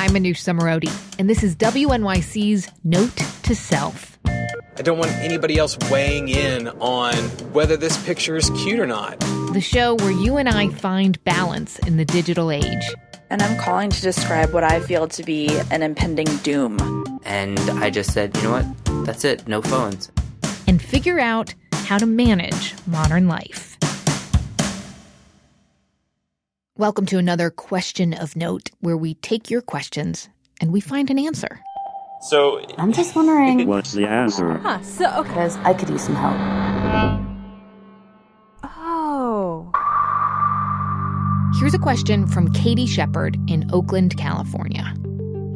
I'm Manoush Zomorodi, and this is WNYC's Note to Self. I don't want anybody else weighing in on whether this picture is cute or not. The show where you and I find balance in the digital age. And I'm calling to describe what I feel to be an impending doom. And I just said, you know what? That's it. No phones. And figure out how to manage modern life. Welcome to another question of note where we take your questions and we find an answer. So I'm just wondering. What's the answer? Huh, so, okay. Because I could use some help. Oh. Here's a question from Katie Shepherd in Oakland, California.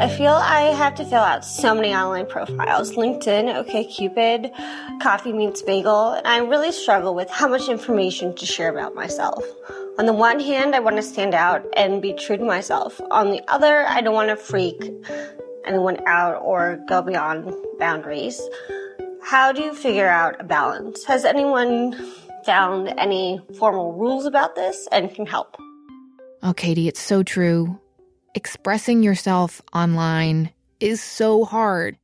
I feel I have to fill out so many online profiles LinkedIn, OKCupid, Coffee Meets Bagel, and I really struggle with how much information to share about myself. On the one hand, I want to stand out and be true to myself. On the other, I don't want to freak anyone out or go beyond boundaries. How do you figure out a balance? Has anyone found any formal rules about this and can help? Oh, Katie, it's so true. Expressing yourself online is so hard.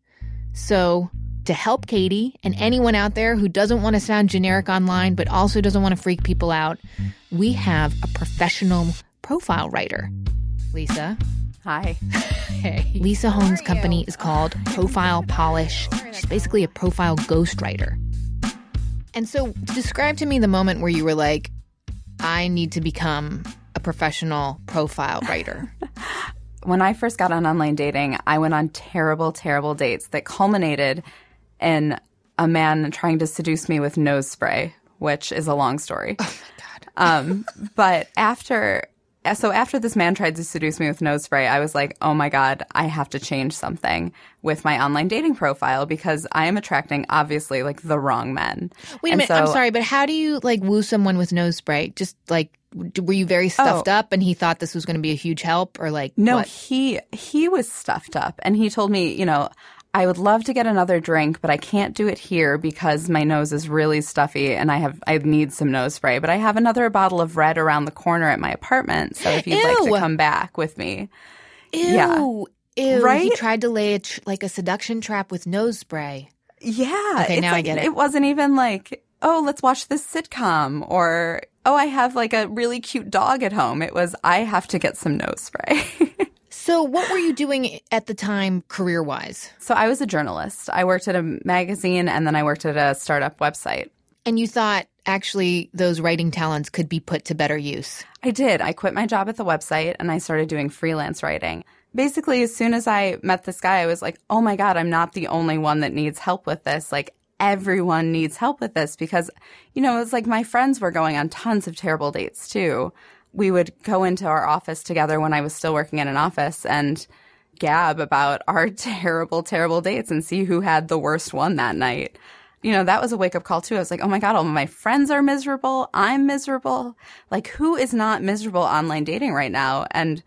So, to help Katie and anyone out there who doesn't want to sound generic online but also doesn't want to freak people out, we have a professional profile writer. Lisa. Hi. Hey. Lisa Hoehn's company is called Profile Polish. She's basically a profile ghostwriter. And so, describe to me the moment where you were like, I need to become a professional profile writer. When I first got on online dating, I went on terrible, terrible dates that culminated in a man trying to seduce me with nose spray, which is a long story. Oh my god. Um, but after so after this man tried to seduce me with nose spray, I was like, "Oh my god, I have to change something with my online dating profile because I am attracting obviously like the wrong men." Wait a And minute, so- I'm sorry, but how do you like woo someone with nose spray? Just like were you very oh. stuffed Oh. up and he thought this was going to be a huge help or like No, what? he he was stuffed up and he told me, you know, I would love to get another drink, but I can't do it here because my nose is really stuffy and I have I need some nose spray. But I have another bottle of red around the corner at my apartment, so if you'd like to come back with me. Ew. Yeah. Ew. right? He tried to lay a tr- like a seduction trap with nose spray. Yeah. Okay, now I get it. It wasn't even like, oh, let's watch this sitcom or oh, I have like a really cute dog at home. It was I have to get some nose spray. So, what were you doing at the time career wise? so I was a journalist. I worked at a magazine and then I worked at a startup website. And you thought actually those writing talents could be put to better use. I did. I quit my job at the website and I started doing freelance writing. Basically, as soon as I met this guy, I was like, oh my God, I'm not the only one that needs help with this. Like, everyone needs help with this because, you know, it's like my friends were going on tons of terrible dates too. We would go into our office together when I was still working in an office and gab about our terrible, terrible dates and see who had the worst one that night. You know, that was a wake up call too. I was like, oh my God, all my friends are miserable. I'm miserable. Like, who is not miserable online dating right now? And,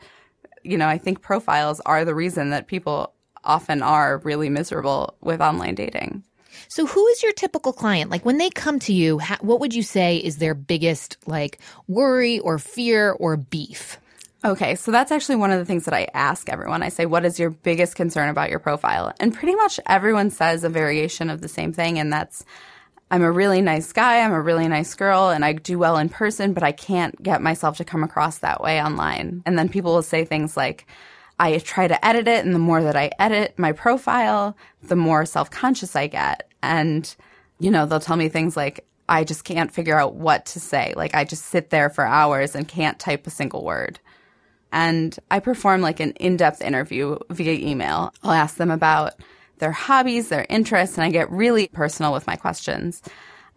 you know, I think profiles are the reason that people often are really miserable with online dating. So, who is your typical client? Like when they come to you, ha- what would you say is their biggest like worry or fear or beef? Okay, so that's actually one of the things that I ask everyone. I say, what is your biggest concern about your profile? And pretty much everyone says a variation of the same thing, and that's I'm a really nice guy, I'm a really nice girl, and I do well in person, but I can't get myself to come across that way online. And then people will say things like, I try to edit it, and the more that I edit my profile, the more self conscious I get. And, you know, they'll tell me things like, I just can't figure out what to say. Like, I just sit there for hours and can't type a single word and I perform like an in-depth interview via email. I'll ask them about their hobbies, their interests, and I get really personal with my questions.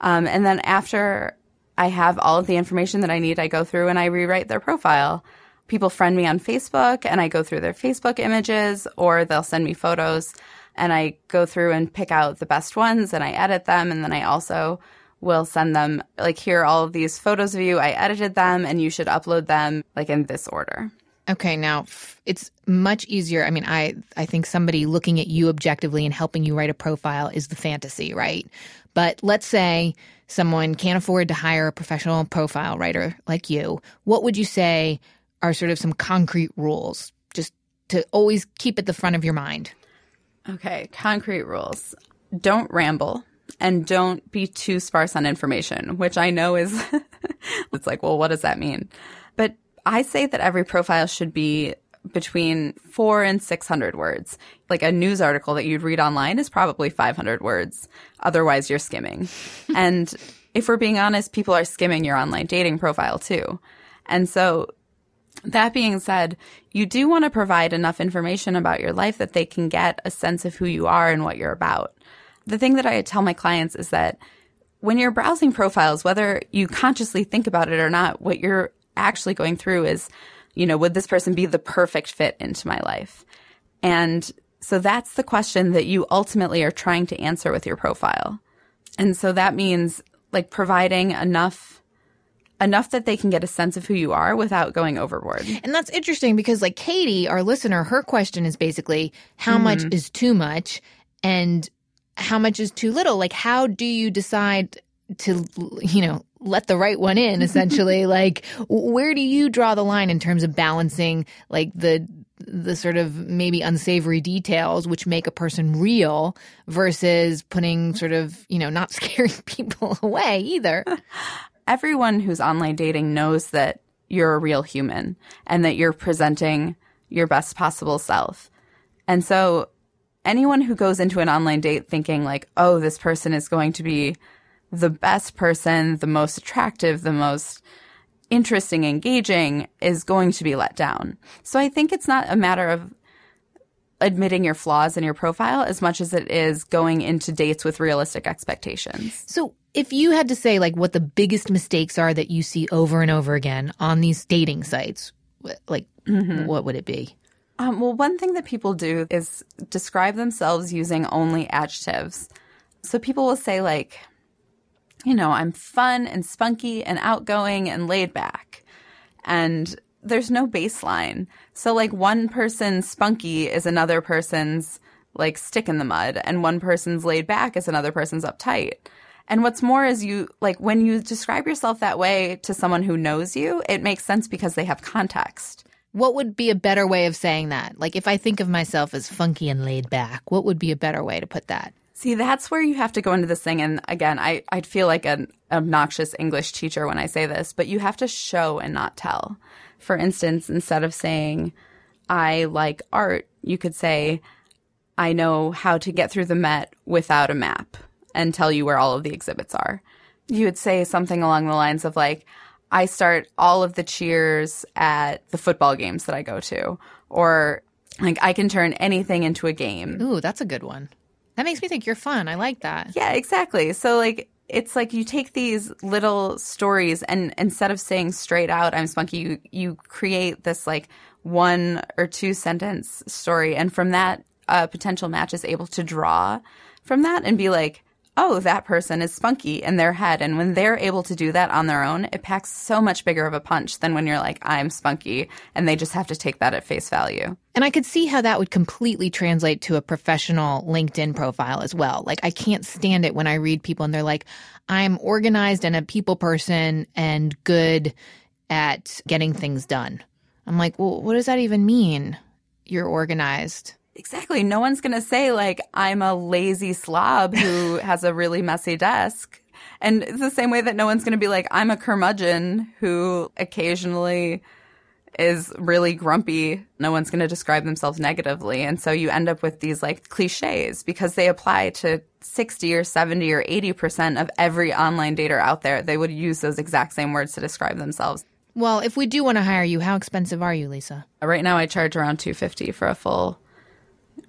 Um, and then after I have all of the information that I need, I go through and I rewrite their profile. People friend me on Facebook and I go through their Facebook images or they'll send me photos and I go through and pick out the best ones and I edit them. And then I also will send them like, here are all of these photos of you. I edited them and you should upload them like in this order. Okay, now it's much easier. I mean, I I think somebody looking at you objectively and helping you write a profile is the fantasy, right? But let's say someone can't afford to hire a professional profile writer like you. What would you say are sort of some concrete rules just to always keep at the front of your mind? Okay, concrete rules. Don't ramble and don't be too sparse on information, which I know is, it's like, well, what does that mean? But I say that every profile should be between four and 600 words. Like a news article that you'd read online is probably 500 words. Otherwise, you're skimming. and if we're being honest, people are skimming your online dating profile too. And so that being said, you do want to provide enough information about your life that they can get a sense of who you are and what you're about. The thing that I tell my clients is that when you're browsing profiles, whether you consciously think about it or not, what you're actually going through is, you know, would this person be the perfect fit into my life? And so that's the question that you ultimately are trying to answer with your profile. And so that means like providing enough enough that they can get a sense of who you are without going overboard. And that's interesting because like Katie, our listener, her question is basically how mm-hmm. much is too much and how much is too little? Like how do you decide to you know let the right one in essentially like where do you draw the line in terms of balancing like the the sort of maybe unsavory details which make a person real versus putting sort of you know not scaring people away either everyone who's online dating knows that you're a real human and that you're presenting your best possible self and so anyone who goes into an online date thinking like oh this person is going to be the best person, the most attractive, the most interesting, engaging is going to be let down. So I think it's not a matter of admitting your flaws in your profile as much as it is going into dates with realistic expectations. So if you had to say like what the biggest mistakes are that you see over and over again on these dating sites, like mm-hmm. what would it be? Um, well, one thing that people do is describe themselves using only adjectives. So people will say like, you know, I'm fun and spunky and outgoing and laid back. And there's no baseline. So like one person's spunky is another person's like stick in the mud and one person's laid back is another person's uptight. And what's more is you like when you describe yourself that way to someone who knows you, it makes sense because they have context. What would be a better way of saying that? Like if I think of myself as funky and laid back, what would be a better way to put that? See, that's where you have to go into this thing. And again, I, I'd feel like an obnoxious English teacher when I say this, but you have to show and not tell. For instance, instead of saying, I like art, you could say, I know how to get through the Met without a map and tell you where all of the exhibits are. You would say something along the lines of, like, I start all of the cheers at the football games that I go to, or like, I can turn anything into a game. Ooh, that's a good one. That makes me think you're fun. I like that. Yeah, exactly. So like it's like you take these little stories and instead of saying straight out I'm spunky, you you create this like one or two sentence story and from that a potential match is able to draw from that and be like oh, that person is spunky in their head. And when they're able to do that on their own, it packs so much bigger of a punch than when you're like, I'm spunky. And they just have to take that at face value. And I could see how that would completely translate to a professional LinkedIn profile as well. Like, I can't stand it when I read people and they're like, I'm organized and a people person and good at getting things done. I'm like, well, what does that even mean? You're organized. Exactly. No one's going to say, like, I'm a lazy slob who has a really messy desk. And it's the same way that no one's going to be like, I'm a curmudgeon who occasionally is really grumpy. No one's going to describe themselves negatively. And so you end up with these like cliches because they apply to 60 or 70 or 80% of every online dater out there. They would use those exact same words to describe themselves. Well, if we do want to hire you, how expensive are you, Lisa? Right now I charge around 250 for a full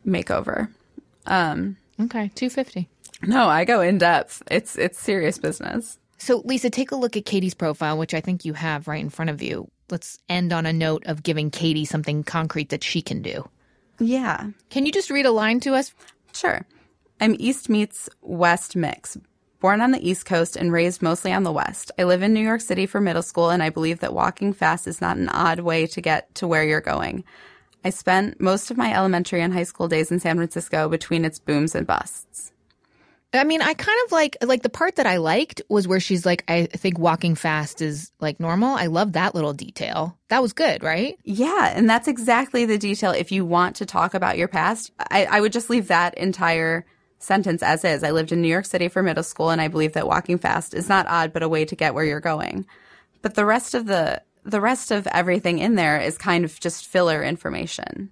makeover. Um, okay, two fifty. No, I go in depth. It's it's serious business. So, Lisa, take a look at Katie's profile, which I think you have right in front of you. Let's end on a note of giving Katie something concrete that she can do. Yeah. Can you just read a line to us? Sure. I'm East meets West mix. Born on the East Coast and raised mostly on the West. I live in New York City for middle school, and I believe that walking fast is not an odd way to get to where you're going. I spent most of my elementary and high school days in San Francisco between its booms and busts. I mean, I kind of like like the part that I liked was where she's like, I think walking fast is like normal. I love that little detail. That was good, right? Yeah, and that's exactly the detail. If you want to talk about your past, I, I would just leave that entire sentence as is. I lived in New York City for middle school, and I believe that walking fast is not odd, but a way to get where you're going. But the rest of the the rest of everything in there is kind of just filler information.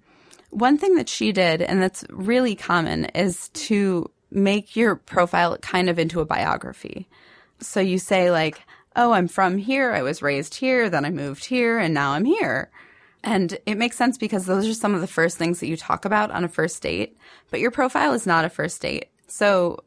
One thing that she did, and that's really common, is to make your profile kind of into a biography. So you say, like, oh, I'm from here, I was raised here, then I moved here, and now I'm here. And it makes sense because those are some of the first things that you talk about on a first date. But your profile is not a first date. So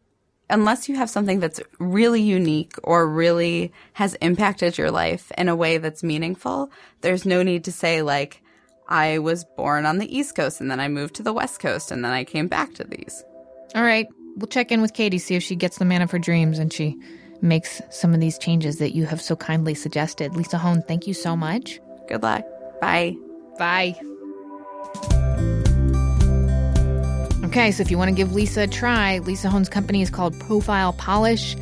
unless you have something that's really unique or really has impacted your life in a way that's meaningful, there's no need to say, like, I was born on the East Coast and then I moved to the West Coast and then I came back to these. All right. We'll check in with Katie, see if she gets the man of her dreams and she makes some of these changes that you have so kindly suggested. Lisa Hoehn, thank you so much. Good luck. Bye. Bye. Okay, so if you want to give Lisa a try, Lisa Hoehn's company is called Profile Polish.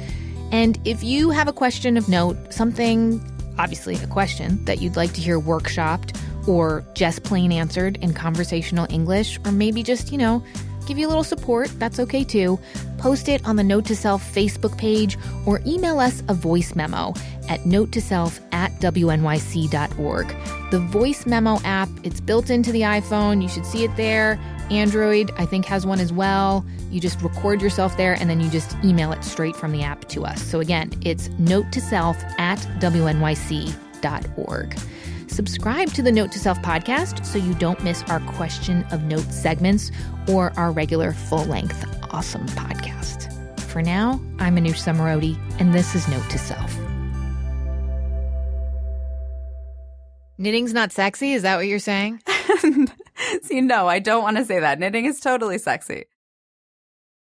And if you have a question of note, something, obviously a question, that you'd like to hear workshopped or just plain answered in conversational English, or maybe just, you know, give you a little support, that's okay too. Post it on the Note to Self Facebook page or email us a voice memo at note to self at wnyc.org. The voice memo app, it's built into the iPhone. You should see it there. Android, I think, has one as well. You just record yourself there and then you just email it straight from the app to us. So again, it's note to self at wnyc.org. Subscribe to the Note to Self podcast so you don't miss our question of note segments or our regular full length awesome podcast. For now, I'm Manoush Zomorodi, and this is Note to Self. Knitting's not sexy? Is that what you're saying? See, no, I don't want to say that. Knitting is totally sexy.